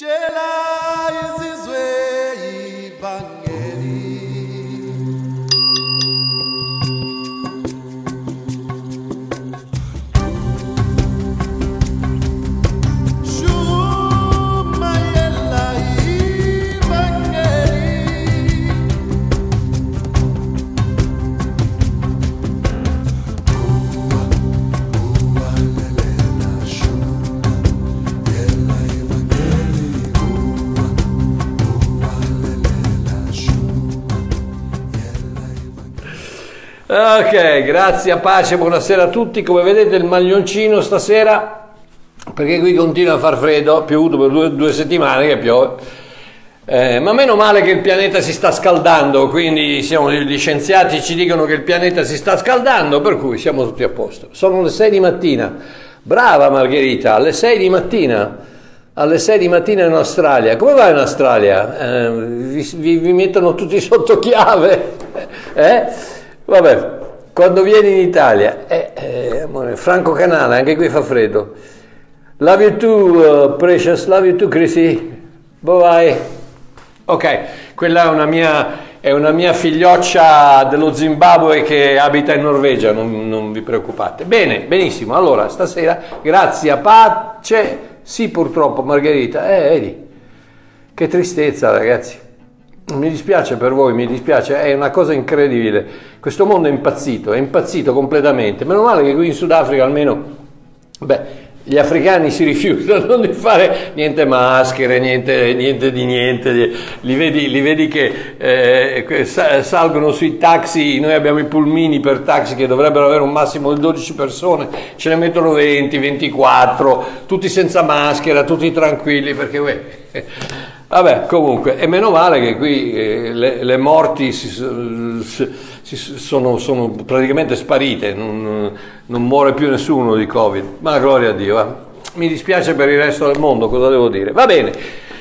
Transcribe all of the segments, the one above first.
Jela. Ok, grazie, pace, buonasera a tutti. Come vedete il maglioncino stasera, perché qui continua a far freddo, ha piovuto per due, due settimane che piove. Eh, ma meno male che il pianeta si sta scaldando, quindi siamo, gli scienziati ci dicono che il pianeta si sta scaldando, per cui siamo tutti a posto. Sono le 6 di mattina. Brava Margherita, alle 6 di mattina. Alle 6 di mattina in Australia. Come va in Australia? Eh, vi, vi, vi mettono tutti sotto chiave? Eh? Vabbè, quando vieni in Italia, eh, eh, Franco Canale, anche qui fa freddo. Love you too, uh, Precious, love you too, Chrissy. Bye bye. Ok, quella è una mia, è una mia figlioccia dello Zimbabwe che abita in Norvegia, non, non vi preoccupate. Bene, benissimo. Allora, stasera, grazie a pace. Sì, purtroppo, Margherita. Eh, vedi, che tristezza, ragazzi. Mi dispiace per voi, mi dispiace, è una cosa incredibile. Questo mondo è impazzito, è impazzito completamente. Meno male che qui in Sudafrica almeno, beh, gli africani si rifiutano di fare niente maschere, niente, niente di niente, li vedi, li vedi che eh, salgono sui taxi, noi abbiamo i pulmini per taxi che dovrebbero avere un massimo di 12 persone, ce ne mettono 20, 24, tutti senza maschera, tutti tranquilli perché... Uè, Vabbè, comunque, e meno male che qui eh, le, le, morti si, si, sono, sono, praticamente sparite, non, non, muore più nessuno di Covid, ma gloria a Dio. Va. Mi dispiace per il resto del mondo, cosa devo dire? Va bene,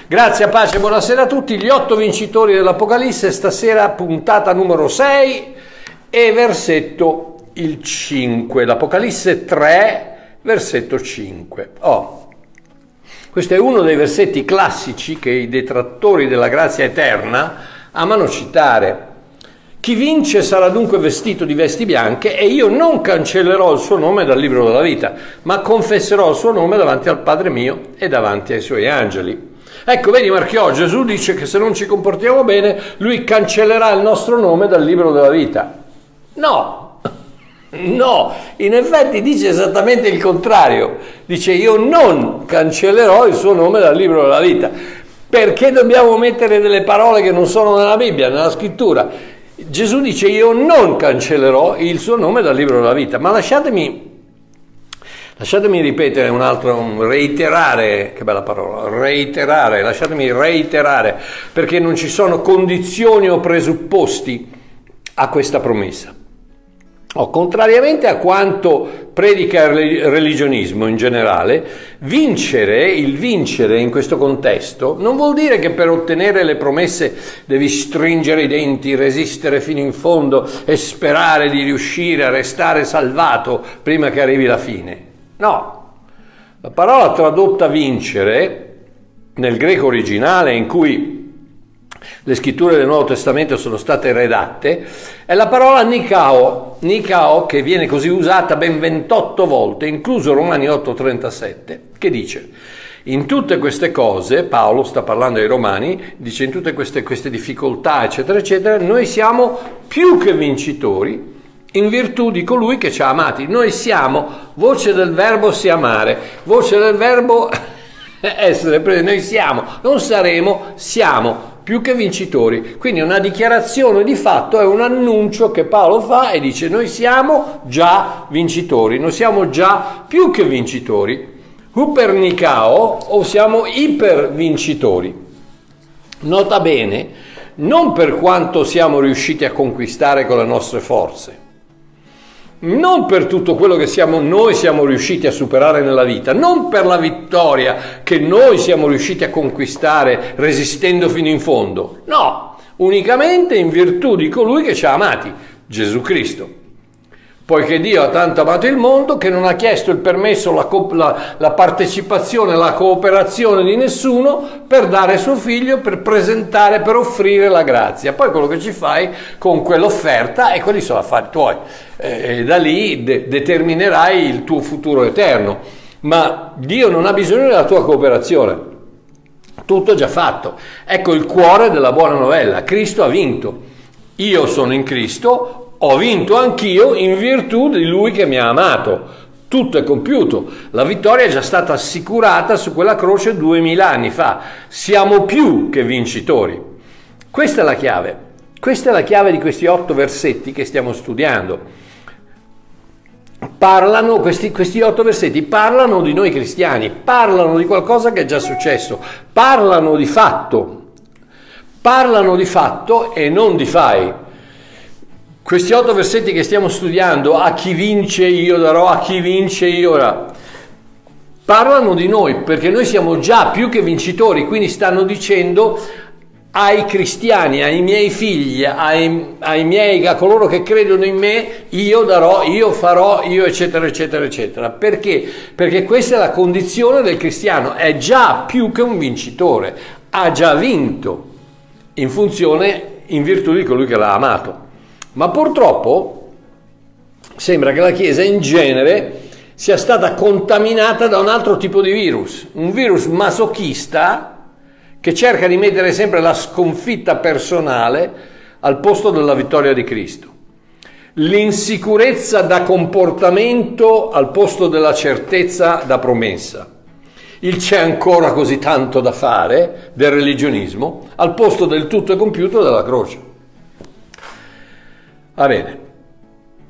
grazie, pace, buonasera a tutti. Gli otto vincitori dell'Apocalisse, stasera puntata numero 6 e versetto il 5, l'Apocalisse 3, versetto 5. Oh. Questo è uno dei versetti classici che i detrattori della grazia eterna amano citare. Chi vince sarà dunque vestito di vesti bianche e io non cancellerò il suo nome dal libro della vita, ma confesserò il suo nome davanti al Padre mio e davanti ai suoi angeli. Ecco, vedi Marchiò, Gesù dice che se non ci comportiamo bene, lui cancellerà il nostro nome dal libro della vita. No, No, in effetti dice esattamente il contrario. Dice io non cancellerò il suo nome dal libro della vita. Perché dobbiamo mettere delle parole che non sono nella Bibbia, nella scrittura? Gesù dice io non cancellerò il suo nome dal libro della vita. Ma lasciatemi, lasciatemi ripetere un altro, un reiterare, che bella parola, reiterare, lasciatemi reiterare, perché non ci sono condizioni o presupposti a questa promessa. Oh, contrariamente a quanto predica il religionismo in generale, vincere, il vincere in questo contesto, non vuol dire che per ottenere le promesse devi stringere i denti, resistere fino in fondo e sperare di riuscire a restare salvato prima che arrivi la fine. No, la parola tradotta vincere nel greco originale in cui le scritture del Nuovo Testamento sono state redatte, è la parola Nikao, Nikao che viene così usata ben 28 volte, incluso Romani 8:37, che dice in tutte queste cose, Paolo sta parlando ai Romani, dice in tutte queste, queste difficoltà, eccetera, eccetera, noi siamo più che vincitori in virtù di colui che ci ha amati. Noi siamo, voce del verbo si amare, voce del verbo essere, noi siamo, non saremo, siamo più che vincitori. Quindi una dichiarazione di fatto è un annuncio che Paolo fa e dice noi siamo già vincitori, noi siamo già più che vincitori. Upernicao o siamo ipervincitori. Nota bene, non per quanto siamo riusciti a conquistare con le nostre forze, non per tutto quello che siamo, noi siamo riusciti a superare nella vita, non per la vittoria che noi siamo riusciti a conquistare resistendo fino in fondo, no, unicamente in virtù di colui che ci ha amati, Gesù Cristo. Poiché Dio ha tanto amato il mondo che non ha chiesto il permesso, la, la, la, partecipazione, la cooperazione di nessuno per dare suo figlio, per presentare, per offrire la grazia. Poi quello che ci fai con quell'offerta e quelli sono affari tuoi. E da lì de- determinerai il tuo futuro eterno. Ma Dio non ha bisogno della tua cooperazione. Tutto già fatto. Ecco il cuore della buona novella. Cristo ha vinto. Io sono in Cristo, ho vinto anch'io in virtù di lui che mi ha amato. Tutto è compiuto. La vittoria è già stata assicurata su quella croce duemila anni fa. Siamo più che vincitori. Questa è la chiave. Questa è la chiave di questi otto versetti che stiamo studiando. Parlano, questi, questi otto versetti parlano di noi cristiani, parlano di qualcosa che è già successo, parlano di fatto, parlano di fatto e non di fai. Questi otto versetti che stiamo studiando, a chi vince io darò, a chi vince io darò, parlano di noi perché noi siamo già più che vincitori, quindi stanno dicendo ai cristiani, ai miei figli, ai, ai miei, a coloro che credono in me, io darò, io farò, io eccetera eccetera eccetera. Perché? Perché questa è la condizione del cristiano, è già più che un vincitore, ha già vinto in funzione, in virtù di colui che l'ha amato. Ma purtroppo sembra che la Chiesa in genere sia stata contaminata da un altro tipo di virus, un virus masochista che cerca di mettere sempre la sconfitta personale al posto della vittoria di Cristo, l'insicurezza da comportamento al posto della certezza da promessa, il c'è ancora così tanto da fare del religionismo al posto del tutto è compiuto della croce. Va bene.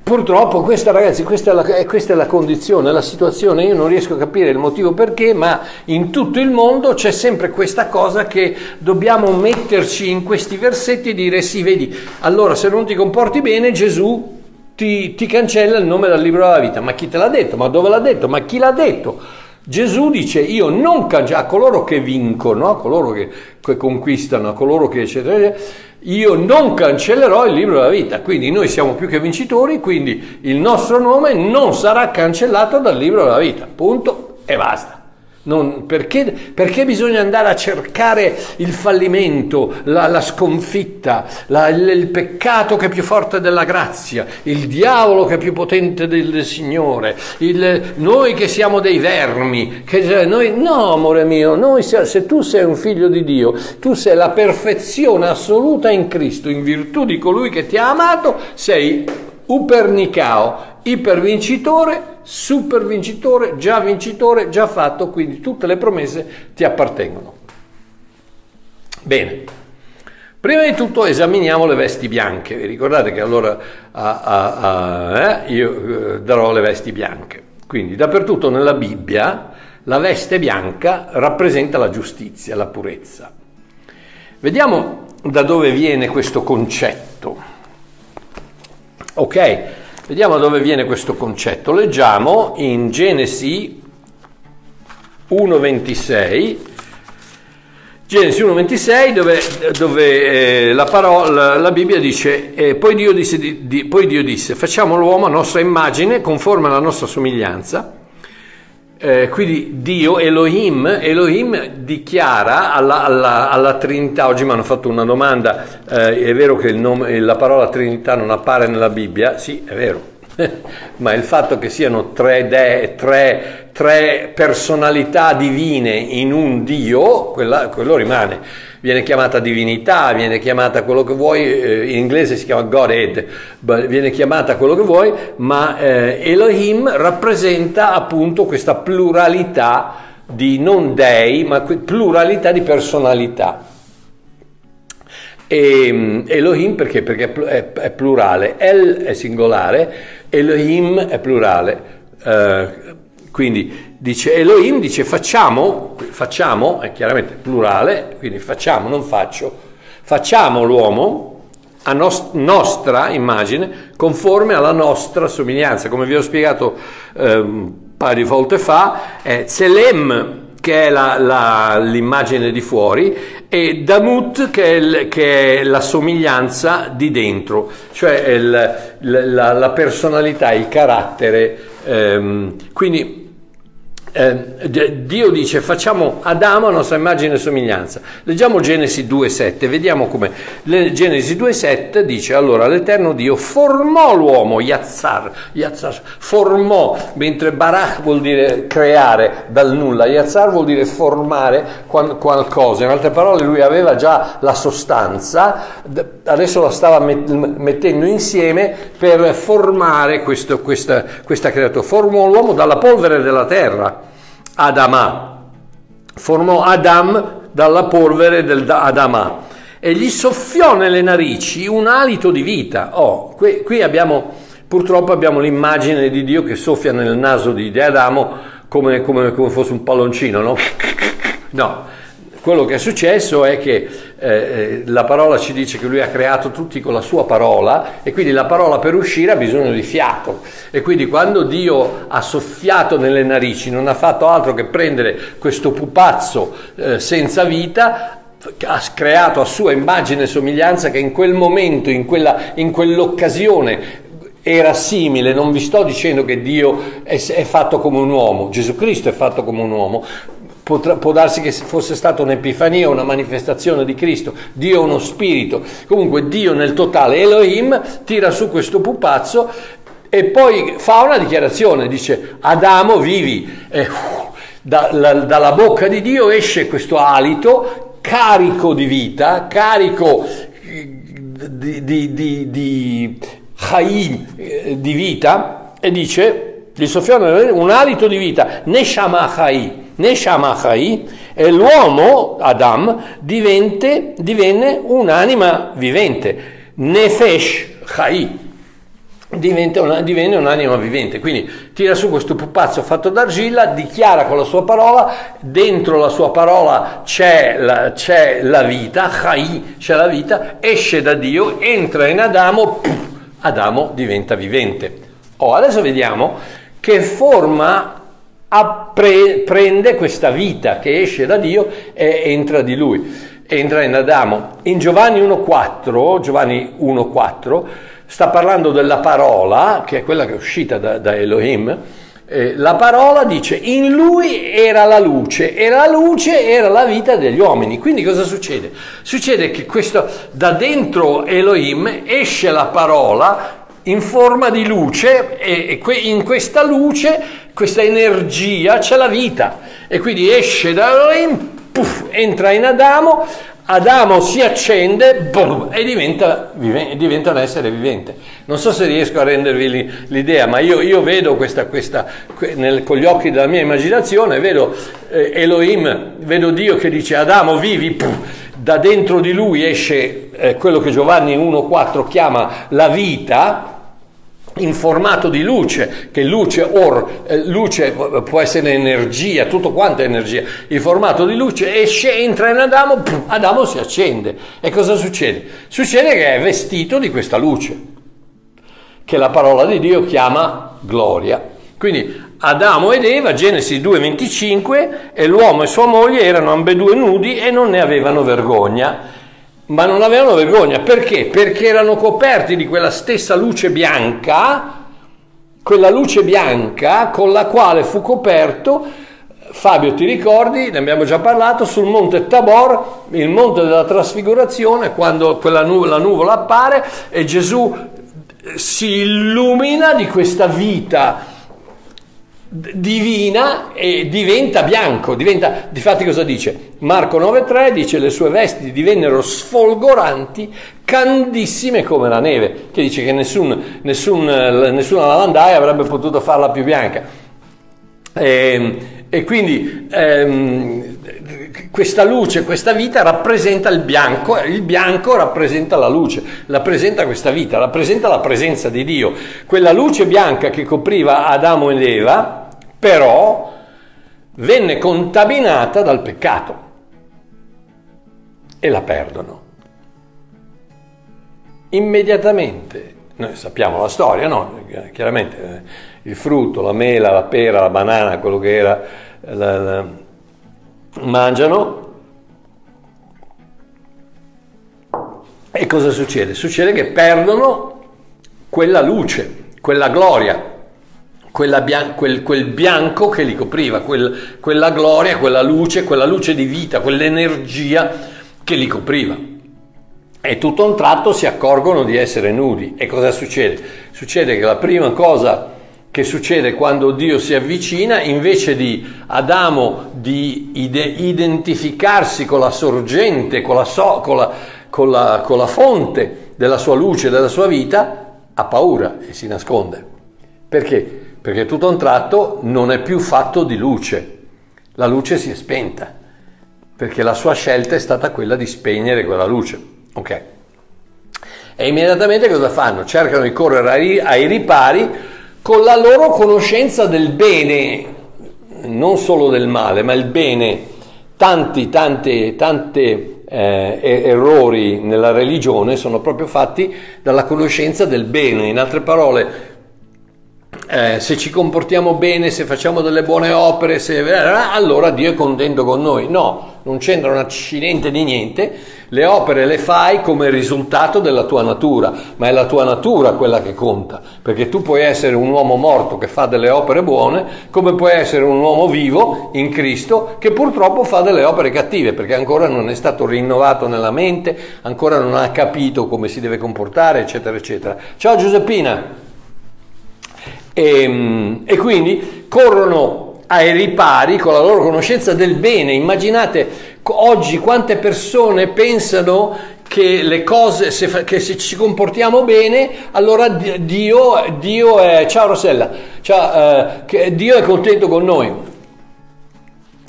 Purtroppo questa ragazzi, questa è, la, eh, questa è, la, condizione, la situazione, io non riesco a capire il motivo perché, ma in tutto il mondo c'è sempre questa cosa che dobbiamo metterci in questi versetti e dire sì, vedi, allora se non ti comporti bene Gesù ti, ti cancella il nome dal libro della vita. Ma chi te l'ha detto? Ma dove l'ha detto? Ma chi l'ha detto? Gesù dice io non cancello a coloro che vincono, a coloro che, che conquistano, a coloro che eccetera, eccetera io non cancellerò il libro della vita, quindi noi siamo più che vincitori, quindi il nostro nome non sarà cancellato dal libro della vita, punto. E basta. Non, perché, perché, bisogna andare a cercare il fallimento, la, la sconfitta, la, il, il, peccato che è più forte della grazia, il diavolo che è più potente del, del Signore, il, noi che siamo dei vermi, che, noi, no amore mio, noi, se, se tu sei un figlio di Dio, tu sei la perfezione assoluta in Cristo, in virtù di colui che ti ha amato, sei upernicao, ipervincitore, supervincitore, già vincitore, già fatto, quindi tutte le promesse ti appartengono. Bene, prima di tutto esaminiamo le vesti bianche, vi ricordate che allora a, a, a, eh, io eh, darò le vesti bianche, quindi dappertutto nella Bibbia la veste bianca rappresenta la giustizia, la purezza. Vediamo da dove viene questo concetto. Ok, Vediamo da dove viene questo concetto. Leggiamo in Genesi 1.26, Genesi 1.26 dove, dove eh, la, parola, la, Bibbia dice, eh, poi, Dio disse, di, poi Dio disse, facciamo l'uomo a nostra immagine, conforme alla nostra somiglianza, eh, quindi Dio, Elohim, Elohim dichiara alla, alla, alla, Trinità, oggi mi hanno fatto una domanda, eh, è vero che nome, la parola Trinità non appare nella Bibbia? Sì, è vero, ma il fatto che siano tre, de, tre, tre personalità divine in un Dio, quella, quello rimane viene chiamata divinità, viene chiamata quello che vuoi, eh, in inglese si chiama Godhead, viene chiamata quello che vuoi, ma eh, Elohim rappresenta appunto questa pluralità di non dei, ma pluralità di personalità. E, mm, Elohim perché? Perché è plurale, El è singolare, Elohim è plurale. Uh, quindi dice Elohim, dice facciamo, facciamo, è chiaramente plurale, quindi facciamo, non faccio, facciamo l'uomo a nos- nostra immagine, conforme alla nostra somiglianza. Come vi ho spiegato eh, un paio di volte fa, è che che è la, la, l'immagine di fuori, e Damut, che è, il, che è, la somiglianza di dentro, cioè il, la, la, personalità, il carattere. Ehm, quindi eh, Dio dice facciamo Adamo a nostra immagine e somiglianza. Leggiamo Genesi 2.7, vediamo come. Genesi 2.7 dice allora l'Eterno Dio formò l'uomo, Yazzar, Yazzar, formò, mentre Barach vuol dire creare dal nulla, Yazzar vuol dire formare qualcosa. In altre parole lui aveva già la sostanza, adesso la stava mettendo insieme per formare questo, questa, questa creatura. Formò l'uomo dalla polvere della terra Adama. Formò Adam dalla polvere del Adama e gli soffiò nelle narici un alito di vita. Oh, qui, qui abbiamo, purtroppo abbiamo l'immagine di Dio che soffia nel naso di, di Adamo come, come, come fosse un palloncino, no? No, quello che è successo è che eh, la parola ci dice che lui ha creato tutti con la sua parola e quindi la parola per uscire ha bisogno di fiato. E quindi quando Dio ha soffiato nelle narici non ha fatto altro che prendere questo pupazzo eh, senza vita ha creato a sua immagine e somiglianza che in quel momento, in, quella, in quell'occasione era simile, non vi sto dicendo che Dio è, è, fatto come un uomo, Gesù Cristo è fatto come un uomo, Potrà, può darsi che fosse stata un'epifania, una manifestazione di Cristo, Dio è uno spirito, comunque Dio nel totale, Elohim, tira su questo pupazzo e poi fa una dichiarazione, dice Adamo vivi, e da, la, dalla bocca di Dio esce questo alito carico di vita, carico di, di, di, di, eh, di vita e dice, gli soffiano un alito di vita, Neshama Chai, Neshama Chai, e l'uomo, Adam, divente, divenne un'anima vivente. Nefesh Chai, una, divenne un'anima vivente. Quindi tira su questo pupazzo fatto d'argilla, dichiara con la sua parola, dentro la sua parola c'è la, c'è la vita, Chai, c'è la vita, esce da Dio, entra in Adamo, puff, Adamo diventa vivente. Oh, adesso vediamo che forma appre- prende questa vita che esce da Dio e entra di lui, entra in Adamo. In Giovanni 1.4, Giovanni 1.4 sta parlando della parola, che è quella che è uscita da, da Elohim, eh, la parola dice in lui era la luce e la luce era la vita degli uomini. Quindi cosa succede? Succede che questo, da dentro Elohim esce la parola in forma di luce e in questa luce, questa energia c'è la vita. E quindi esce da Elohim, puff, entra in Adamo, Adamo si accende boom, e diventa, diventa, un essere vivente. Non so se riesco a rendervi l'idea, ma io, io vedo questa, questa nel, con gli occhi della mia immaginazione, vedo eh, Elohim, vedo Dio che dice Adamo vivi, puff, da dentro di lui esce eh, quello che Giovanni 1.4 chiama la vita, in formato di luce, che luce, or, eh, luce può essere energia, tutto quanto è energia, il formato di luce esce, entra in Adamo, Adamo si accende. E cosa succede? Succede che è vestito di questa luce, che la parola di Dio chiama gloria. Quindi Adamo ed Eva, Genesi 2,25, e l'uomo e sua moglie erano ambedue nudi e non ne avevano vergogna ma non avevano vergogna. Perché? Perché erano coperti di quella stessa luce bianca, quella luce bianca con la quale fu coperto, Fabio ti ricordi, ne abbiamo già parlato, sul monte Tabor, il monte della trasfigurazione, quando quella nu- la nuvola appare e Gesù si illumina di questa vita divina e diventa bianco, diventa, difatti cosa dice? Marco 9.3 dice le sue vesti divennero sfolgoranti, candissime come la neve, che dice che nessun, nessun, nessuna lavandaia avrebbe potuto farla più bianca. E, ehm, e quindi ehm, questa luce, questa vita rappresenta il bianco, il bianco rappresenta la luce, rappresenta questa vita, rappresenta la presenza di Dio. Quella luce bianca che copriva Adamo ed Eva, però venne contaminata dal peccato e la perdono. Immediatamente, noi sappiamo la storia, no? Chiaramente eh, il frutto, la mela, la pera, la banana, quello che era la, la, mangiano e cosa succede? Succede che perdono quella luce, quella gloria, quella bian- quel, quel, bianco che li copriva, quel, quella gloria, quella luce, quella luce di vita, quell'energia che li copriva. E tutto a un tratto si accorgono di essere nudi. E cosa succede? Succede che la prima cosa che succede quando Dio si avvicina, invece di Adamo di ide- identificarsi con la sorgente, con la, so- con, la, con, la, con la fonte della sua luce, della sua vita, ha paura e si nasconde. Perché? Perché tutto a un tratto non è più fatto di luce, la luce si è spenta, perché la sua scelta è stata quella di spegnere quella luce. Ok? E immediatamente cosa fanno? Cercano di correre ai, ai ripari con la loro conoscenza del bene, non solo del male, ma il bene. Tanti, tante, tante eh, errori nella religione sono proprio fatti dalla conoscenza del bene. In altre parole, eh, se ci comportiamo bene, se facciamo delle buone opere, se, eh, allora Dio è contento con noi. No, non c'entra un accidente di niente, le opere le fai come risultato della tua natura, ma è la tua natura quella che conta, perché tu puoi essere un uomo morto che fa delle opere buone, come puoi essere un uomo vivo in Cristo che purtroppo fa delle opere cattive, perché ancora non è stato rinnovato nella mente, ancora non ha capito come si deve comportare, eccetera, eccetera. Ciao Giuseppina! E, ehm, e quindi corrono ai ripari con la loro conoscenza del bene. Immaginate oggi quante persone pensano che le cose, se, che se ci comportiamo bene, allora Dio, Dio è, ciao Rossella, ciao, eh, Dio è contento con noi.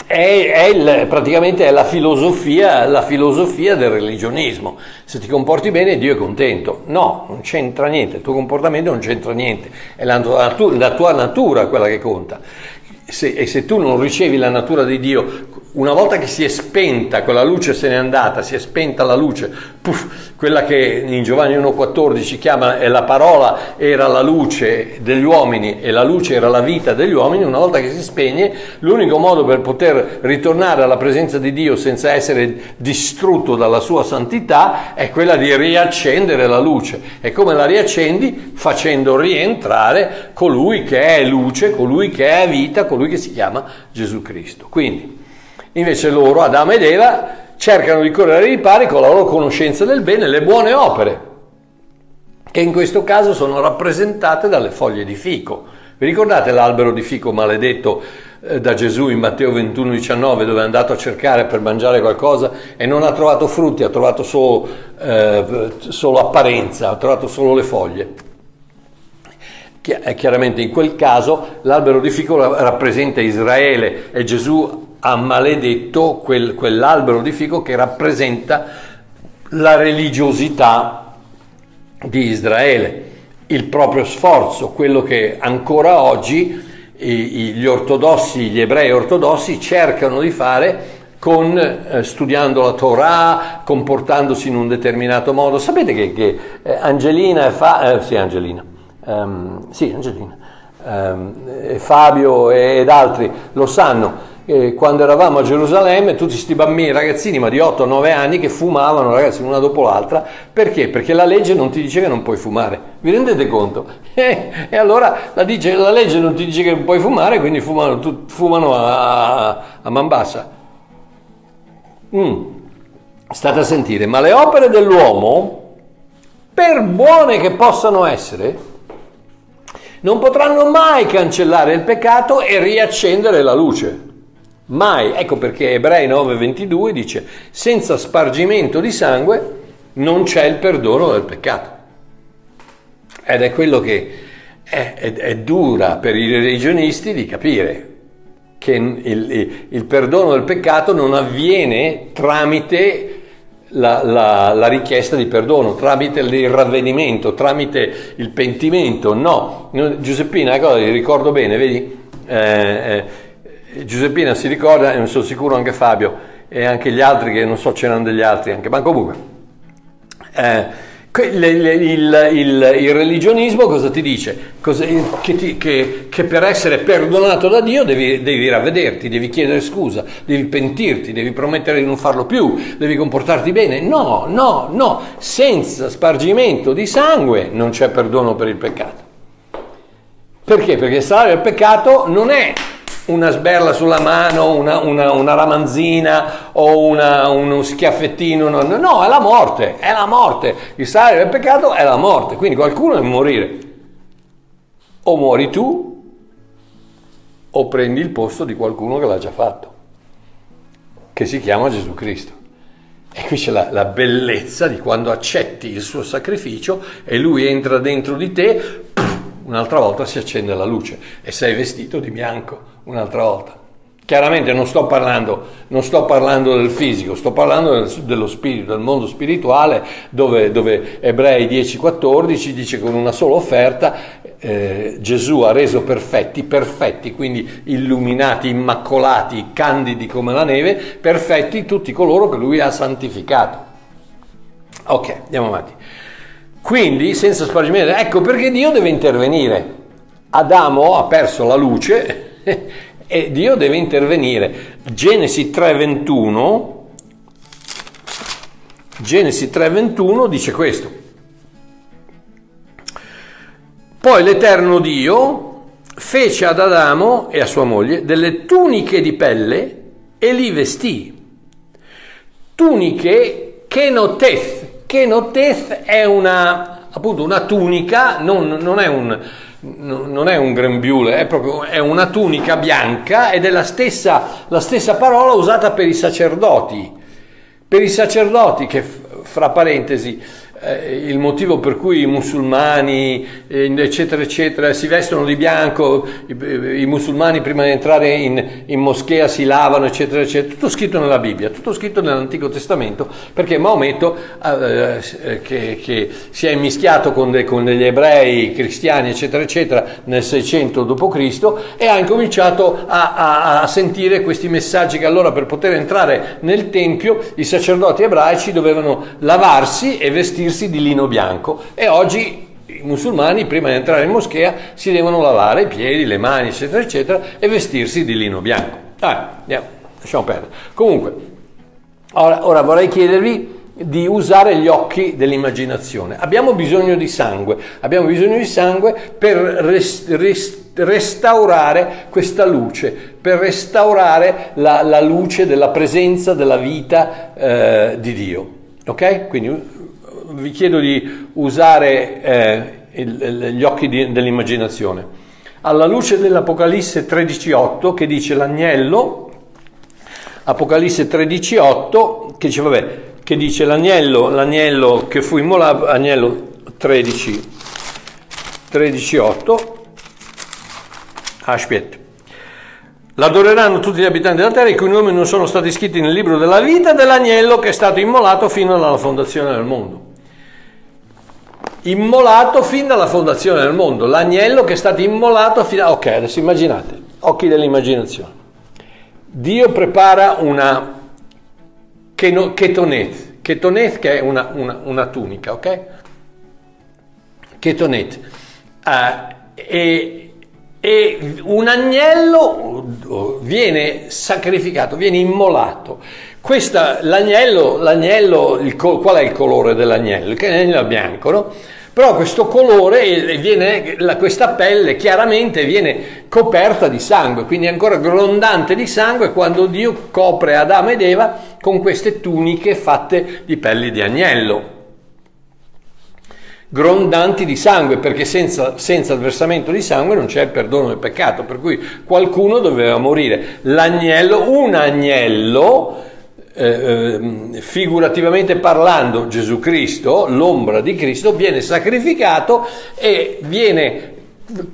È, è il, praticamente è la filosofia, la filosofia del religionismo. Se ti comporti bene Dio è contento. No, non c'entra niente, il tuo comportamento non c'entra niente, è la, la tua natura quella che conta se, e se tu non ricevi la natura di Dio, una volta che si è spenta, quella luce se n'è andata, si è spenta la luce, puff, quella che in Giovanni 1,14 chiama è la parola era la luce degli uomini e la luce era la vita degli uomini, una volta che si spegne, l'unico modo per poter ritornare alla presenza di Dio senza essere distrutto dalla sua santità è quella di riaccendere la luce. E come la riaccendi? Facendo rientrare colui che è luce, colui che è vita, colui che si chiama Gesù Cristo. Quindi, invece loro, Adamo ed Eva, cercano di correre ai ripari con la loro conoscenza del bene, le buone opere, che in questo caso sono rappresentate dalle foglie di fico. Vi ricordate l'albero di fico maledetto eh, da Gesù in Matteo 21, 19, dove è andato a cercare per mangiare qualcosa e non ha trovato frutti, ha trovato solo, eh, solo apparenza, ha trovato solo le foglie? Chiaramente in quel caso l'albero di fico rappresenta Israele e Gesù ha maledetto quel, quell'albero di fico che rappresenta la religiosità di Israele, il proprio sforzo, quello che ancora oggi gli ortodossi, gli ebrei ortodossi cercano di fare con, eh, studiando la Torah, comportandosi in un determinato modo. Sapete che, che eh, Angelina Fa- eh, sì, Angelina, um, sì, Angelina, e Fabio ed altri lo sanno, eh, quando eravamo a Gerusalemme, tutti questi bambini, ragazzini, ma di 8-9 anni, che fumavano, ragazzi, una dopo l'altra. Perché? Perché la legge non ti dice che non puoi fumare. Vi rendete conto? e allora la, dice, la, legge non ti dice che non puoi fumare, quindi fumano, tu, fumano a, a man bassa. Mm. State a sentire, ma le opere dell'uomo, per buone che possano essere, non potranno mai cancellare il peccato e riaccendere la luce. Mai. Ecco perché Ebrei 9:22 dice, senza spargimento di sangue non c'è il perdono del peccato. Ed è quello che è, è, è dura per i religionisti di capire, che il, il, il, perdono del peccato non avviene tramite la, la, la, richiesta di perdono, tramite il ravvedimento, tramite il pentimento. No, Giuseppina, ecco, ricordo bene, vedi? Eh, eh, Giuseppina si ricorda, e non sono sicuro anche Fabio, e anche gli altri, che non so c'erano degli altri anche, ma comunque, eh, Il, il, il, il, religionismo cosa ti dice? Cosa, che, ti, che, che, per essere perdonato da Dio devi, devi, ravvederti, devi chiedere scusa, devi pentirti, devi promettere di non farlo più, devi comportarti bene. No, no, no, senza spargimento di sangue non c'è perdono per il peccato. Perché? Perché il salario del peccato non è una sberla sulla mano, una, una, una ramanzina o una, uno schiaffettino, no, no, è la morte, è la morte. Il salario del peccato è la morte, quindi qualcuno deve morire. O muori tu o prendi il posto di qualcuno che l'ha già fatto, che si chiama Gesù Cristo. E qui c'è la, la, bellezza di quando accetti il suo sacrificio e lui entra dentro di te, un'altra volta si accende la luce e sei vestito di bianco un'altra volta. Chiaramente non sto parlando, non sto parlando del fisico, sto parlando del, dello spirito, del mondo spirituale, dove, dove Ebrei 10-14 dice con una sola offerta eh, Gesù ha reso perfetti, perfetti, quindi illuminati, immacolati, candidi come la neve, perfetti tutti coloro che lui ha santificato. Ok, andiamo avanti. Quindi, senza spargimento, ecco perché Dio deve intervenire. Adamo ha perso la luce e Dio deve intervenire. Genesi 3:21 Genesi 3:21 dice questo. Poi l'Eterno Dio fece ad Adamo e a sua moglie delle tuniche di pelle e li vestì. Tuniche kenoteth. Kenoteth è una, appunto, una tunica, non, non è un, non è un grembiule, è proprio è una tunica bianca ed è la stessa, la stessa parola usata per i sacerdoti. Per i sacerdoti che, fra parentesi, il motivo per cui i musulmani, eh, eccetera, eccetera, si vestono di bianco, i, i musulmani prima di entrare in, in, moschea si lavano, eccetera, eccetera, tutto scritto nella Bibbia, tutto scritto nell'Antico Testamento, perché Maometto, eh, eh, che, che, si è mischiato con, de, con, degli ebrei, cristiani, eccetera, eccetera, nel 600 d.C. e ha incominciato a, a, a sentire questi messaggi che allora per poter entrare nel Tempio i sacerdoti ebraici dovevano lavarsi e vestirsi vestirsi di lino bianco e oggi i musulmani prima di entrare in moschea si devono lavare i piedi, le mani, eccetera, eccetera, e vestirsi di lino bianco. Ah, andiamo, lasciamo perdere. Comunque, ora, ora vorrei chiedervi di usare gli occhi dell'immaginazione. Abbiamo bisogno di sangue, abbiamo bisogno di sangue per rest, rest, restaurare questa luce, per restaurare la, la, luce della presenza, della vita eh, di Dio. Ok? Quindi vi chiedo di usare eh, il, gli occhi di, dell'immaginazione. Alla luce dell'Apocalisse 13.8 che dice l'agnello, Apocalisse 13.8 che dice, vabbè, che dice l'agnello, l'agnello che fu immolato, agnello 13, 13.8, aspetta. L'adoreranno tutti gli abitanti della terra i cui nomi non sono stati scritti nel libro della vita dell'agnello che è stato immolato fino alla fondazione del mondo immolato fin dalla fondazione del mondo, l'agnello che è stato immolato fino a... Ok, adesso immaginate, occhi dell'immaginazione. Dio prepara una ketonet, ketonet che è una, una, una tunica, ok? Ketonet. Uh, e, e un agnello viene sacrificato, viene immolato questa, l'agnello, l'agnello il, qual è il colore dell'agnello? Che l'agnello è bianco, no? Però questo colore, viene, questa pelle chiaramente viene coperta di sangue, quindi ancora grondante di sangue quando Dio copre Adamo ed Eva con queste tuniche fatte di pelli di agnello. Grondanti di sangue, perché senza, senza il versamento di sangue non c'è il perdono del peccato, per cui qualcuno doveva morire. L'agnello, un agnello, eh, ehm, figurativamente parlando Gesù Cristo, l'ombra di Cristo, viene sacrificato e viene,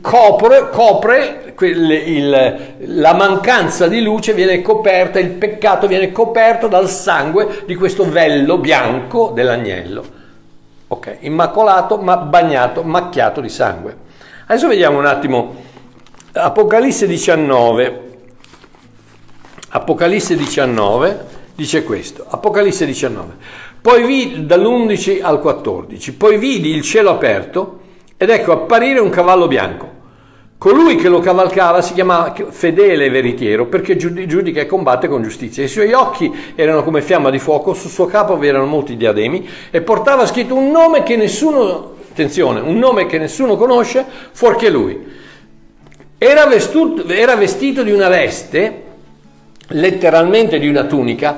copre, copre il, il, la mancanza di luce, viene coperta, il peccato viene coperto dal sangue di questo vello bianco dell'agnello. Ok, immacolato ma bagnato, macchiato di sangue. Adesso vediamo un attimo Apocalisse 19. Apocalisse 19 dice questo, Apocalisse 19. Poi vidi dall'11 al 14, poi vidi il cielo aperto ed ecco apparire un cavallo bianco. Colui che lo cavalcava si chiamava fedele e veritiero perché giudica e combatte con giustizia. I suoi occhi erano come fiamma di fuoco, sul suo capo vi erano molti diademi e portava scritto un nome che nessuno, attenzione, un nome che nessuno conosce fuorché lui. Era vestito, era vestito di una veste, letteralmente di una tunica,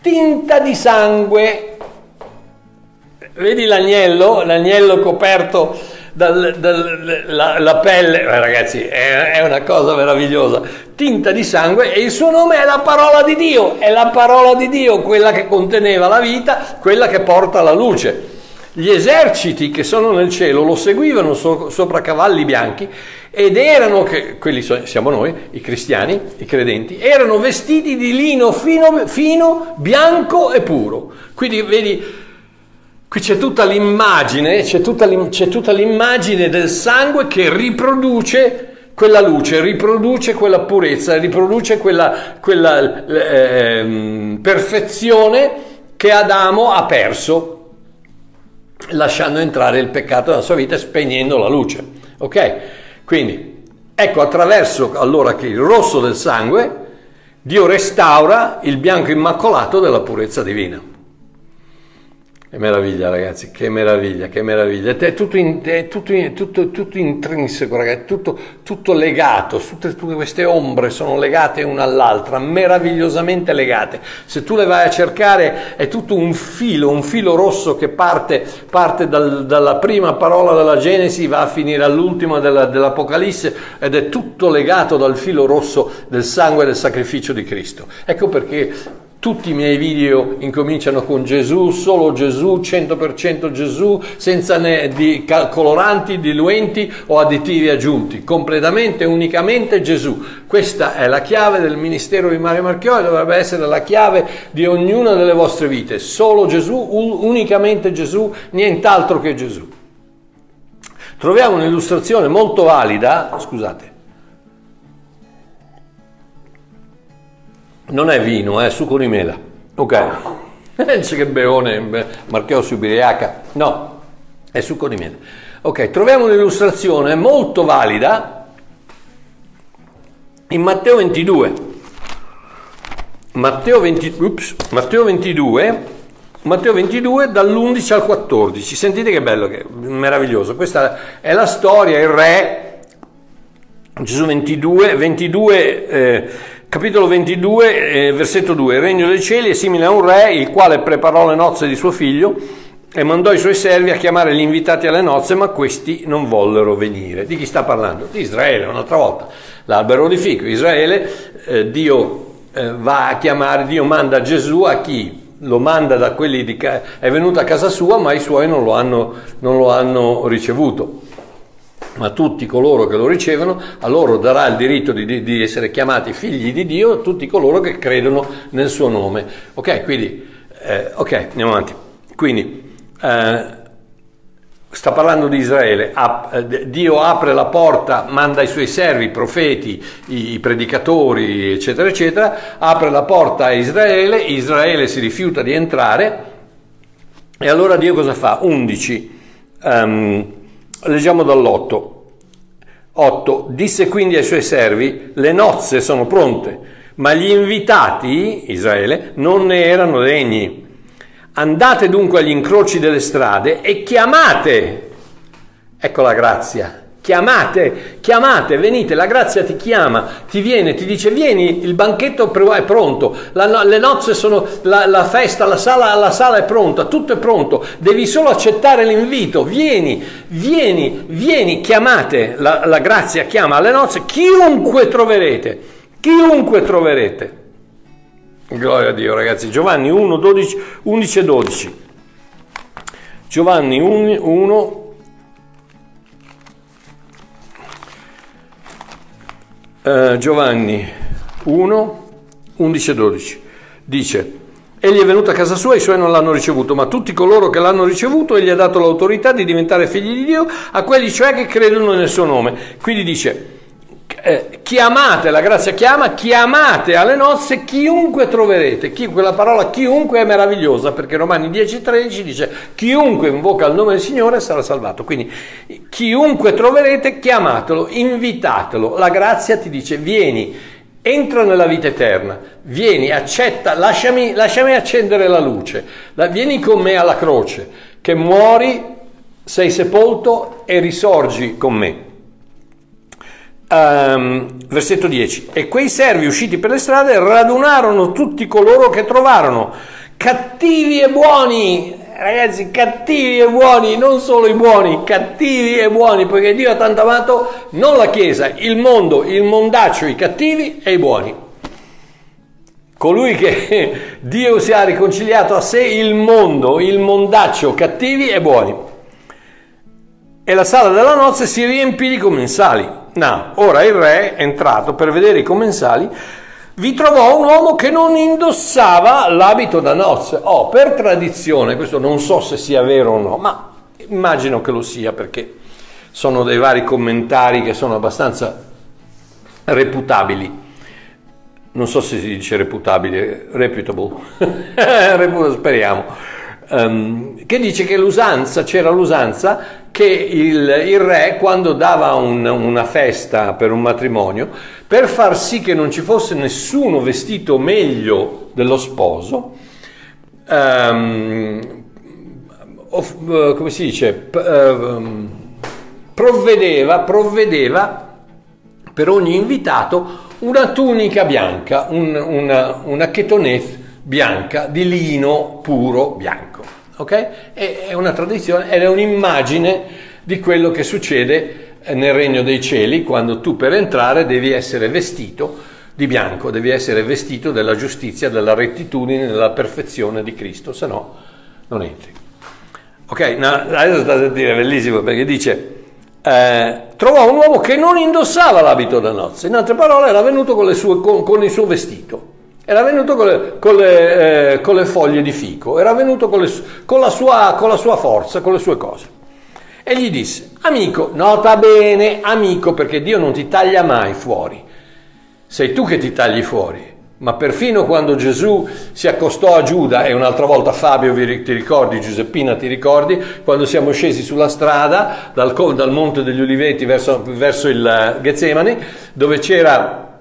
tinta di sangue. Vedi l'agnello, l'agnello coperto dalla dal, pelle, eh, ragazzi, è, è, una cosa meravigliosa, tinta di sangue e il suo nome è la parola di Dio, è la parola di Dio, quella che conteneva la vita, quella che porta la luce. Gli eserciti che sono nel cielo lo seguivano so, sopra cavalli bianchi ed erano, che, quelli siamo noi, i cristiani, i credenti, erano vestiti di lino fino, fino bianco e puro. Quindi vedi, Qui c'è tutta l'immagine, c'è tutta, c'è tutta l'immagine del sangue che riproduce quella luce, riproduce quella purezza, riproduce quella, quella eh, perfezione che Adamo ha perso lasciando entrare il peccato nella sua vita e spegnendo la luce. Ok? Quindi ecco attraverso allora che il rosso del sangue Dio restaura il bianco immacolato della purezza divina. Che meraviglia ragazzi, che meraviglia, che meraviglia. È tutto, in, è tutto, in, tutto, tutto intrinseco ragazzi, tutto, tutto legato, tutte, tutte, queste ombre sono legate una all'altra, meravigliosamente legate. Se tu le vai a cercare è tutto un filo, un filo rosso che parte, parte dal, dalla prima parola della Genesi, va a finire all'ultima della, dell'Apocalisse ed è tutto legato dal filo rosso del sangue del sacrificio di Cristo. Ecco perché tutti i miei video incominciano con Gesù, solo Gesù, 100% Gesù, senza né di coloranti, diluenti o additivi aggiunti, completamente, unicamente Gesù. Questa è la chiave del ministero di Mario Marchioli, dovrebbe essere la chiave di ognuna delle vostre vite. Solo Gesù, unicamente Gesù, nient'altro che Gesù. Troviamo un'illustrazione molto valida, scusate, Non è vino, è succo di mela. Ok. Dice che beone, Marcheo si ubriaca. No, è succo di mela. Ok, troviamo un'illustrazione molto valida in Matteo 22. Matteo, 20, ups, Matteo 22, Matteo 22 dall'11 al 14. Sentite che bello, che meraviglioso. Questa è la storia, il re, Gesù 22, 22 eh, Capitolo 22, eh, versetto 2. Il regno dei cieli è simile a un re, il quale preparò le nozze di suo figlio e mandò i suoi servi a chiamare gli invitati alle nozze, ma questi non vollero venire. Di chi sta parlando? Di Israele, un'altra volta. L'albero di fico. Israele, eh, Dio eh, va a chiamare, Dio manda Gesù a chi? Lo manda da quelli di... è venuto a casa sua, ma i suoi non lo hanno, non lo hanno ricevuto ma tutti coloro che lo ricevono, a loro darà il diritto di, di, essere chiamati figli di Dio, tutti coloro che credono nel suo nome. Ok, quindi, eh, ok, andiamo avanti. Quindi, eh, sta parlando di Israele, Ap- eh, Dio apre la porta, manda i suoi servi, i profeti, i, predicatori, eccetera, eccetera, apre la porta a Israele, Israele si rifiuta di entrare, e allora Dio cosa fa? 11. Um, Leggiamo dall'8. 8. Disse quindi ai suoi servi, le nozze sono pronte, ma gli invitati, Israele, non ne erano degni. Andate dunque agli incroci delle strade e chiamate, ecco la grazia, Chiamate, chiamate, venite, la grazia ti chiama, ti viene, ti dice vieni, il banchetto è pronto, la, le nozze sono, la, la festa, la sala, la sala, è pronta, tutto è pronto, devi solo accettare l'invito, vieni, vieni, vieni, chiamate, la, la grazia chiama alle nozze, chiunque troverete, chiunque troverete. Gloria a Dio ragazzi, Giovanni 1, 12, 11 e 12. Giovanni 1, 1 Uh, Giovanni 1, 11 e 12 dice Egli è venuto a casa sua i suoi non l'hanno ricevuto, ma tutti coloro che l'hanno ricevuto egli ha dato l'autorità di diventare figli di Dio a quelli cioè che credono nel suo nome. Quindi dice eh, chiamate, la grazia chiama, chiamate alle nozze chiunque troverete. Chi, quella parola chiunque è meravigliosa perché Romani 10:13 dice chiunque invoca il nome del Signore sarà salvato. Quindi chiunque troverete chiamatelo, invitatelo. La grazia ti dice vieni, entra nella vita eterna, vieni, accetta, lasciami, lasciami accendere la luce, la, vieni con me alla croce, che muori, sei sepolto e risorgi con me. Um, versetto 10. E quei servi usciti per le strade radunarono tutti coloro che trovarono, cattivi e buoni, ragazzi, cattivi e buoni, non solo i buoni, cattivi e buoni, poiché Dio ha tanto amato non la Chiesa, il mondo, il mondaccio, i cattivi e i buoni. Colui che Dio si ha riconciliato a sé il mondo, il mondaccio, cattivi e buoni. E la sala della nozze si riempì di commensali. No, ora il re, entrato per vedere i commensali, vi trovò un uomo che non indossava l'abito da nozze. Oh, per tradizione, questo non so se sia vero o no, ma immagino che lo sia perché sono dei vari commentari che sono abbastanza reputabili. Non so se si dice reputabile, reputable, speriamo um, che dice che l'usanza, c'era l'usanza che il, il re quando dava un, una festa per un matrimonio, per far sì che non ci fosse nessuno vestito meglio dello sposo, um, of, uh, come si dice, uh, provvedeva, provvedeva per ogni invitato una tunica bianca, un, una, una chetoneth bianca di lino puro bianco. Ok? È una tradizione ed è un'immagine di quello che succede eh, nel regno dei cieli quando tu per entrare devi essere vestito di bianco, devi essere vestito della giustizia, della rettitudine, della perfezione di Cristo, se no non entri. Ok, no, adesso state a dire, bellissimo, perché dice, eh, trovò un uomo che non indossava l'abito da nozze, in altre parole era venuto con, sue, con, con il suo vestito. Era venuto con le, con, le, eh, con le, foglie di fico, era venuto con, le, la sua, con la sua forza, con le sue cose. E gli disse, amico, nota bene, amico, perché Dio non ti taglia mai fuori. Sei tu che ti tagli fuori. Ma perfino quando Gesù si accostò a Giuda, e un'altra volta Fabio ti ricordi, Giuseppina ti ricordi, quando siamo scesi sulla strada dal, dal Monte degli Uliveti verso, verso il eh, Getsemani, dove c'era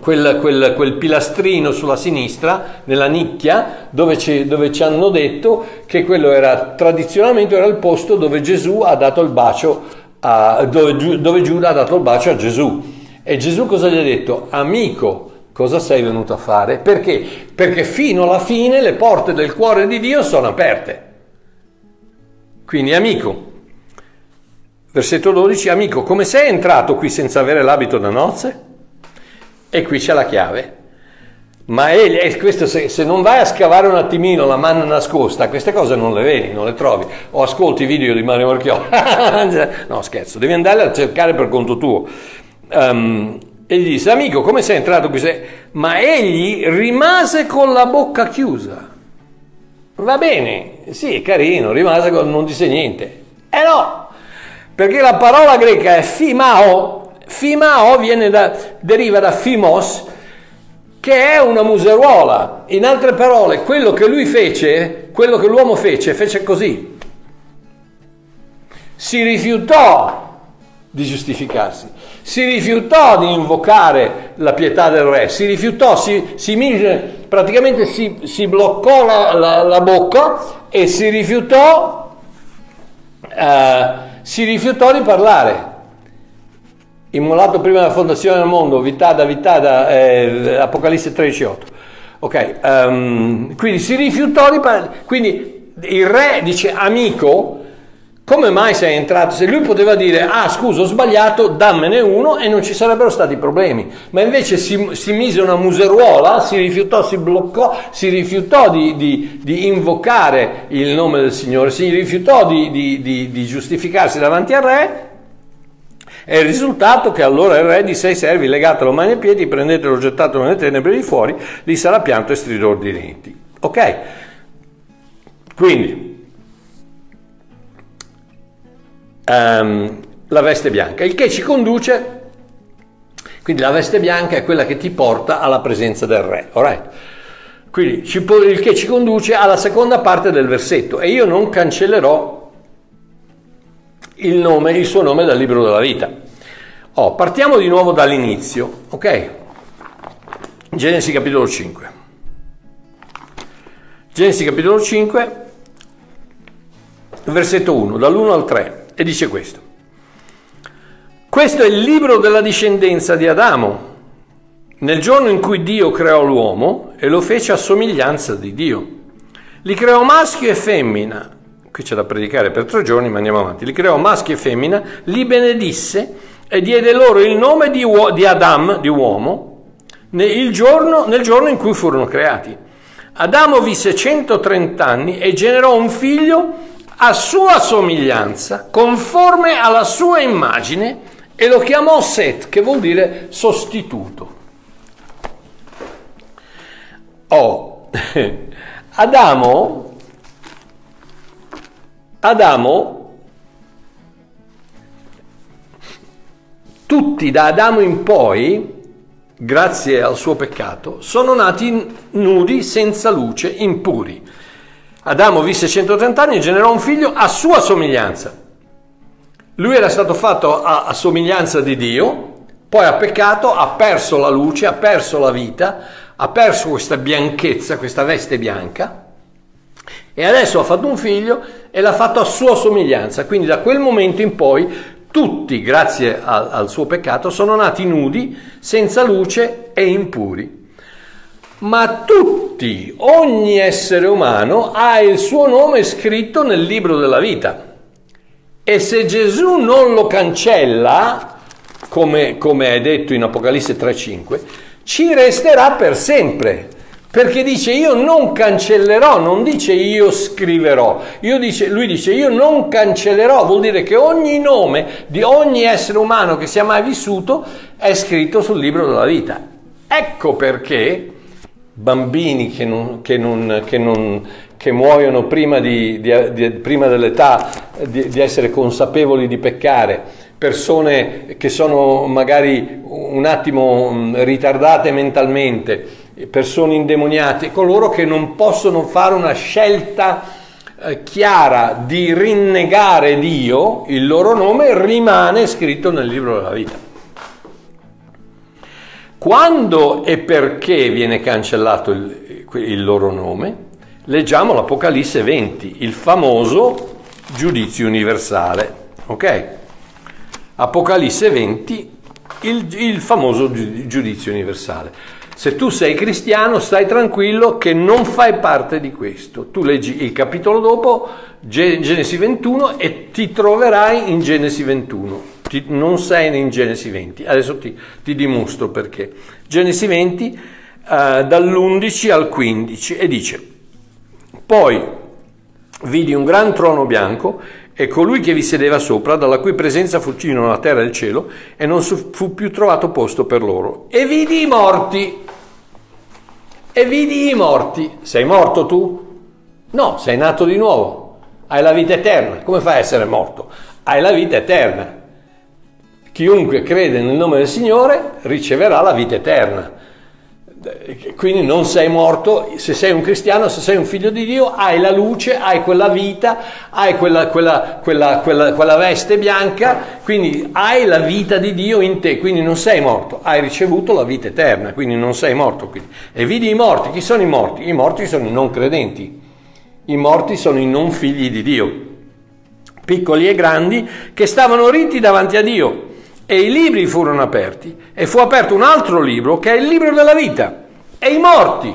quel, quel, quel, pilastrino sulla sinistra, nella nicchia, dove ci, dove ci, hanno detto che quello era tradizionalmente era il posto dove Gesù ha dato il bacio, a, dove, dove Giuda ha dato il bacio a Gesù. E Gesù cosa gli ha detto? Amico, cosa sei venuto a fare? Perché? Perché fino alla fine le porte del cuore di Dio sono aperte. Quindi amico. Versetto 12, amico, come sei entrato qui senza avere l'abito da nozze? E qui c'è la chiave. Ma e questo se, se, non vai a scavare un attimino la manna nascosta, queste cose non le vedi, non le trovi. O ascolti i video di Mario Marchiò. no, scherzo, devi andare a cercare per conto tuo. Um, e gli disse, amico, come sei entrato qui? Ma egli rimase con la bocca chiusa. Va bene, sì, è carino, rimase con non dice niente. Eh no, perché la parola greca è fimao, Fimao da, deriva da fimos, che è una museruola. In altre parole, quello che lui fece, quello che l'uomo fece, fece così. Si rifiutò di giustificarsi, si rifiutò di invocare la pietà del re, si rifiutò, si, si mise, praticamente si, si bloccò la, la, la, bocca e si rifiutò, eh, si rifiutò di parlare immolato prima della fondazione del mondo, Vitada, Vitada, eh, Apocalisse 13,8. Ok, um, quindi si rifiutò di parlare. Quindi il re dice, amico, come mai sei entrato? Se lui poteva dire, ah scusa ho sbagliato, dammene uno e non ci sarebbero stati problemi. Ma invece si, si mise una museruola, si rifiutò, si bloccò, si rifiutò di, di, di invocare il nome del Signore, si rifiutò di, di giustificarsi davanti al re e il risultato che allora il re disse ai servi, legatelo mani e piedi, prendetelo, gettatelo nelle tenebre di fuori, lì sarà pianto e stridor di denti. Ok? Quindi, um, la veste bianca, il che ci conduce Quindi la veste bianca è quella che ti porta alla presenza del re. Alright? Quindi il che ci conduce alla seconda parte del versetto e io non cancellerò il, nome, il suo nome dal libro della vita. Oh, partiamo di nuovo dall'inizio, ok? Genesi capitolo 5. Genesi capitolo 5, versetto 1, dall'1 al 3, e dice questo. Questo è il libro della discendenza di Adamo, nel giorno in cui Dio creò l'uomo e lo fece a somiglianza di Dio. Li creò maschio e femmina. Qui c'è da predicare per tre giorni, ma andiamo avanti. Li creò maschio e femmina, li benedisse e diede loro il nome di, uo- di Adam, di uomo, nel giorno, nel giorno in cui furono creati. Adamo visse 130 anni e generò un figlio a sua somiglianza, conforme alla sua immagine, e lo chiamò Set, che vuol dire sostituto. Oh, Adamo, Adamo, tutti da Adamo in poi grazie al suo peccato, sono nati nudi, senza luce, impuri. Adamo visse 130 anni e generò un figlio a sua somiglianza. Lui era stato fatto a, a somiglianza di Dio, poi ha peccato, ha perso la luce, ha perso la vita, ha perso questa bianchezza, questa veste bianca, e adesso ha fatto un figlio e l'ha fatto a sua somiglianza. Quindi da quel momento in poi tutti, grazie al, al suo peccato, sono nati nudi, senza luce e impuri. Ma tutti, ogni essere umano ha il suo nome scritto nel libro della vita. E se Gesù non lo cancella, come, come è detto in Apocalisse 3.5, ci resterà per sempre. Perché dice io non cancellerò, non dice io scriverò, io dice, lui dice io non cancellerò, vuol dire che ogni nome di ogni essere umano che sia mai vissuto è scritto sul libro della vita. Ecco perché bambini che, non, che, non, che, non, che muoiono prima, di, di, di, prima dell'età di essere consapevoli di peccare, persone che sono magari un attimo ritardate mentalmente, persone indemoniate, coloro che non possono fare una scelta eh, chiara di rinnegare Dio, il loro nome rimane scritto nel libro della vita. Quando e perché viene cancellato il, il loro nome? Leggiamo l'Apocalisse 20, il famoso giudizio universale. Ok? Apocalisse 20, il, il famoso giudizio universale. Se tu sei cristiano, stai tranquillo che non fai parte di questo. Tu leggi il capitolo dopo, Genesi 21, e ti troverai in Genesi 21. Ti, non sei in Genesi 20. Adesso ti, ti dimostro perché. Genesi 20, uh, dall'11 al 15, e dice, poi vidi un gran trono bianco e colui che vi sedeva sopra, dalla cui presenza fuggirono la terra e il cielo, e non fu più trovato posto per loro. E vidi i morti. E vidi i morti. Sei morto tu? No, sei nato di nuovo. Hai la vita eterna. Come fai a essere morto? Hai la vita eterna. Chiunque crede nel nome del Signore riceverà la vita eterna. Quindi non sei morto, se sei un cristiano, se sei un figlio di Dio, hai la luce, hai quella vita, hai quella, quella, quella, quella, veste bianca, quindi hai la vita di Dio in te, quindi non sei morto, hai ricevuto la vita eterna, quindi non sei morto. Quindi. E vidi i morti, chi sono i morti? I morti sono i non credenti, i morti sono i non figli di Dio, piccoli e grandi, che stavano ritti davanti a Dio e i libri furono aperti e fu aperto un altro libro che è il libro della vita e i morti,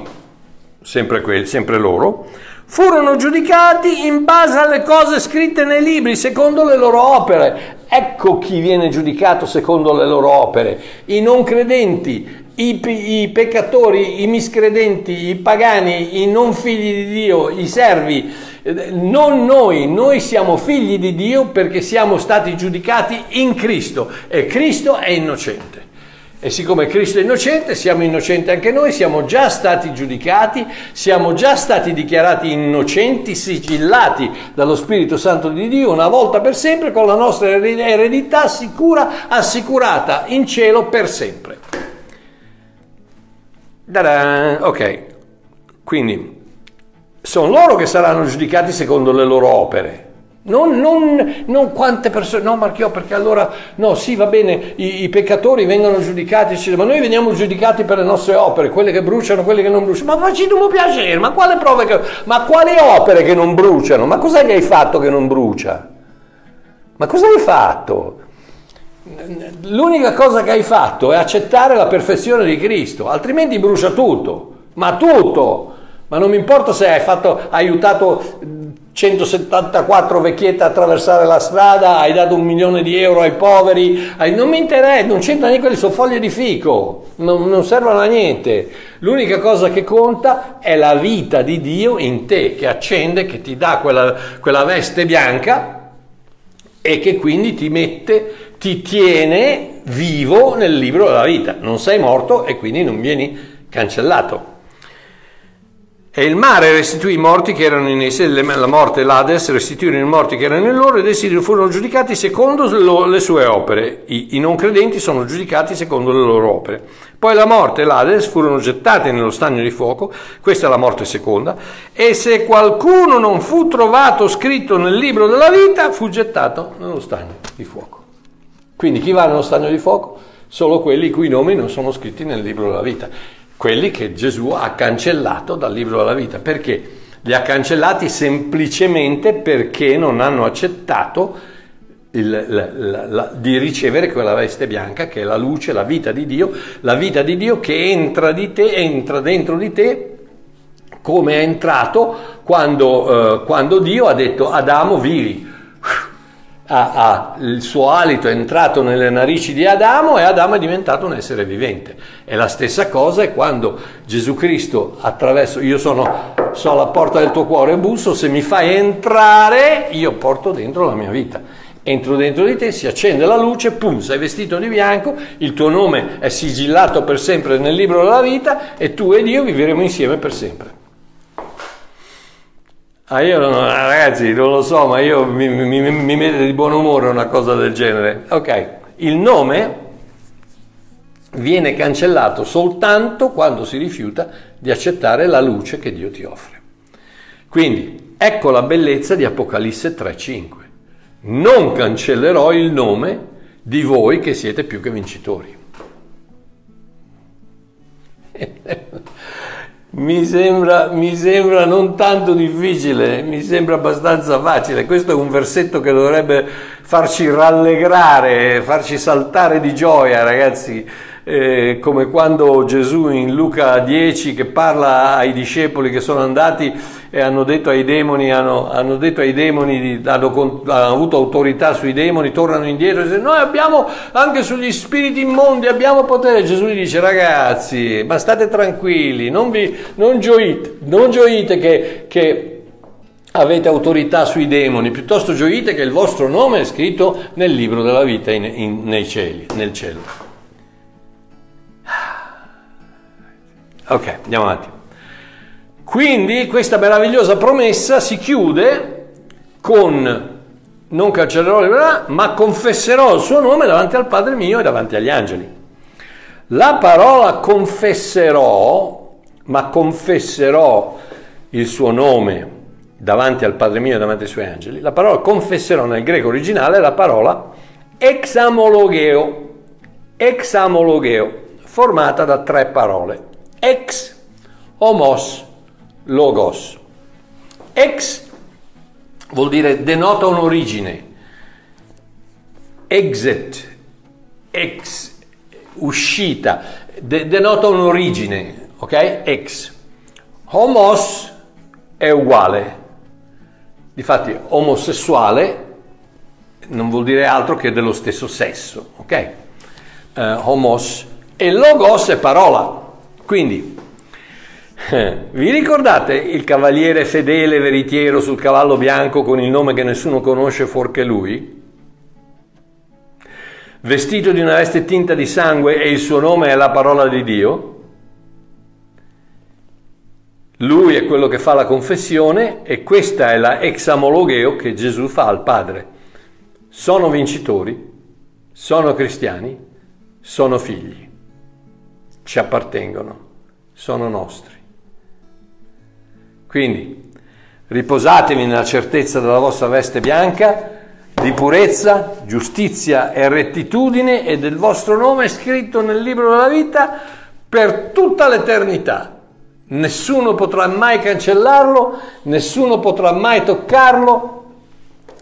sempre, quelli, sempre loro, furono giudicati in base alle cose scritte nei libri, secondo le loro opere. Ecco chi viene giudicato secondo le loro opere. I non credenti, i, i, peccatori, i miscredenti, i pagani, i non figli di Dio, i servi, non noi, noi siamo figli di Dio perché siamo stati giudicati in Cristo e Cristo è innocente. E siccome Cristo è innocente, siamo innocenti anche noi, siamo già stati giudicati, siamo già stati dichiarati innocenti, sigillati dallo Spirito Santo di Dio una volta per sempre con la nostra eredità sicura, assicurata in cielo per sempre. Da-da! Ok, quindi sono loro che saranno giudicati secondo le loro opere. Non, non, non, quante persone, no Marchio, perché allora, no, sì, va bene, i, i peccatori vengono giudicati, ma noi veniamo giudicati per le nostre opere, quelle che bruciano, quelle che non bruciano. Ma facci un piacere, ma quale prove che, ma quali opere che non bruciano? Ma cos'è che hai fatto che non brucia? Ma cosa hai fatto? L'unica cosa che hai fatto è accettare la perfezione di Cristo, altrimenti brucia tutto, ma tutto. Ma non mi importa se hai, fatto, hai aiutato 174 vecchiette a attraversare la strada, hai dato un milione di euro ai poveri, hai, non mi interessa, non c'entra neanche quelle sono foglie di fico, non, non, servono a niente. L'unica cosa che conta è la vita di Dio in te, che accende, che ti dà quella, quella veste bianca e che quindi ti mette, ti tiene vivo nel libro della vita. Non sei morto e quindi non vieni cancellato. E il mare restituì i morti che erano in essi, la morte e l'Ades restituirono i morti che erano in loro ed essi furono giudicati secondo le sue opere. I, I, non credenti sono giudicati secondo le loro opere. Poi la morte e l'Ades furono gettati nello stagno di fuoco, questa è la morte seconda, e se qualcuno non fu trovato scritto nel libro della vita, fu gettato nello stagno di fuoco. Quindi chi va nello stagno di fuoco? Solo quelli i cui nomi non sono scritti nel libro della vita quelli che Gesù ha cancellato dal libro della vita. Perché? Li ha cancellati semplicemente perché non hanno accettato il, la, la, la, di ricevere quella veste bianca che è la luce, la vita di Dio, la vita di Dio che entra di te, entra dentro di te come è entrato quando, eh, quando Dio ha detto Adamo vivi ha, ha, il suo alito è entrato nelle narici di Adamo e Adamo è diventato un essere vivente. E la stessa cosa è quando Gesù Cristo attraverso, io sono, sono alla porta del tuo cuore e busso, se mi fai entrare io porto dentro la mia vita. Entro dentro di te, si accende la luce, pum, sei vestito di bianco, il tuo nome è sigillato per sempre nel libro della vita e tu ed io vivremo insieme per sempre. Ah, io non, ragazzi, non lo so, ma io mi, mi, mi mette di buon umore una cosa del genere. Ok, il nome viene cancellato soltanto quando si rifiuta di accettare la luce che Dio ti offre. Quindi, ecco la bellezza di Apocalisse 3.5. Non cancellerò il nome di voi che siete più che vincitori. Mi sembra, mi sembra, non tanto difficile, mi sembra abbastanza facile. Questo è un versetto che dovrebbe farci rallegrare, farci saltare di gioia, ragazzi eh, come quando Gesù in Luca 10 che parla ai discepoli che sono andati e hanno detto ai demoni, hanno, hanno, ai demoni hanno, hanno, avuto autorità sui demoni, tornano indietro e dicono noi abbiamo anche sugli spiriti immondi, abbiamo potere. Gesù gli dice ragazzi, ma state tranquilli, non, vi, non gioite, non gioite che, che avete autorità sui demoni, piuttosto gioite che il vostro nome è scritto nel libro della vita in, in, nei cieli, nel cielo. Ok, andiamo avanti. Quindi questa meravigliosa promessa si chiude con non cancellerò le verità, ma confesserò il suo nome davanti al Padre mio e davanti agli angeli. La parola confesserò, ma confesserò il suo nome davanti al Padre mio e davanti ai suoi angeli. La parola confesserò nel greco originale è la parola examologeo, examologeo, formata da tre parole ex homos logos. Ex vuol dire denota un'origine, exit, ex, uscita, de- denota un'origine, ok? Ex. Homos è uguale. Difatti omosessuale non vuol dire altro che dello stesso sesso, ok? Uh, homos e logos è parola. Quindi, vi ricordate il cavaliere fedele veritiero sul cavallo bianco con il nome che nessuno conosce fuorché lui? Vestito di una veste tinta di sangue e il suo nome è la parola di Dio? Lui è quello che fa la confessione e questa è la examologeo che Gesù fa al Padre. Sono vincitori, sono cristiani, sono figli ci appartengono, sono nostri. Quindi riposatevi nella certezza della vostra veste bianca di purezza, giustizia e rettitudine e del vostro nome scritto nel libro della vita per tutta l'eternità. Nessuno potrà mai cancellarlo, nessuno potrà mai toccarlo.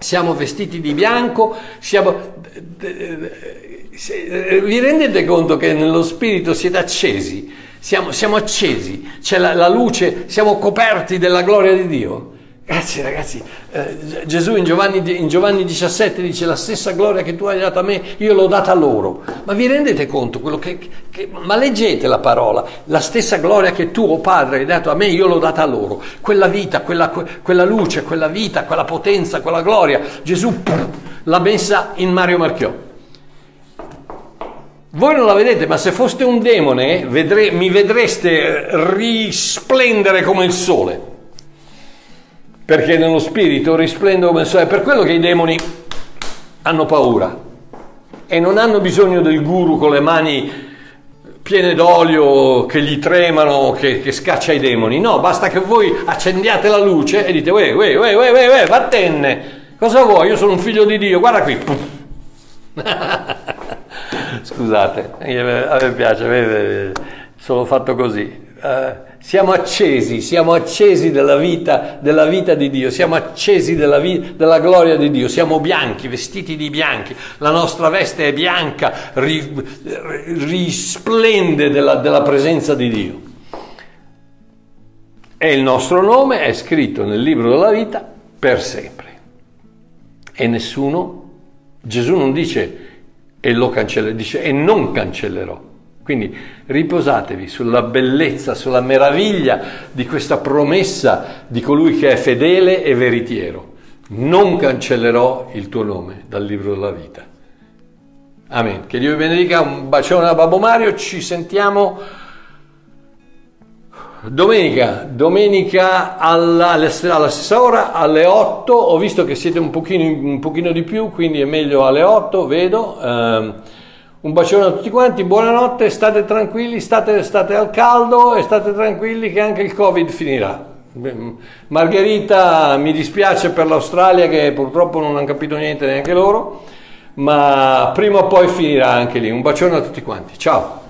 Siamo vestiti di bianco, siamo... Vi rendete conto che nello spirito siete accesi? Siamo, siamo accesi, c'è la, la luce, siamo coperti della gloria di Dio. Grazie ragazzi, eh, Gesù in Giovanni, in Giovanni, 17 dice la stessa gloria che tu hai dato a me, io l'ho data a loro. Ma vi rendete conto? Che, che, ma leggete la parola, la stessa gloria che tu, oh Padre, hai dato a me, io l'ho data a loro. Quella vita, quella, quella luce, quella vita, quella potenza, quella gloria, Gesù pum, l'ha messa in Mario Marchiò. Voi non la vedete, ma se foste un demone vedre, mi vedreste risplendere come il sole perché nello spirito risplendo come il sole. È per quello che i demoni hanno paura e non hanno bisogno del guru con le mani piene d'olio che gli tremano, che, che scaccia i demoni. No, basta che voi accendiate la luce e dite, uè, uè, uè, uè, uè, uè. Cosa vuoi? Io sono un figlio di Dio, guarda qui. Scusate, a me piace, sono fatto così. Uh, siamo accesi, siamo accesi della vita, della vita di Dio, siamo accesi della, vi, della, gloria di Dio, siamo bianchi, vestiti di bianchi, la nostra veste è bianca, ri, risplende della, della presenza di Dio. E il nostro nome è scritto nel libro della vita per sempre. E nessuno, Gesù non dice e lo cancellerò, dice e non cancellerò. Quindi riposatevi sulla bellezza, sulla meraviglia di questa promessa di colui che è fedele e veritiero. Non cancellerò il tuo nome dal libro della vita. Amen. Che Dio vi benedica, un bacione a Babbo Mario, ci sentiamo domenica, domenica alla, alla, stessa ora, alle 8, ho visto che siete un pochino, un pochino di più, quindi è meglio alle 8, vedo. Eh, un bacione a tutti quanti, buonanotte, state tranquilli, state, state al caldo e state tranquilli che anche il Covid finirà. Margherita, mi dispiace per l'Australia che purtroppo non hanno capito niente neanche loro, ma prima o poi finirà anche lì. Un bacione a tutti quanti, ciao!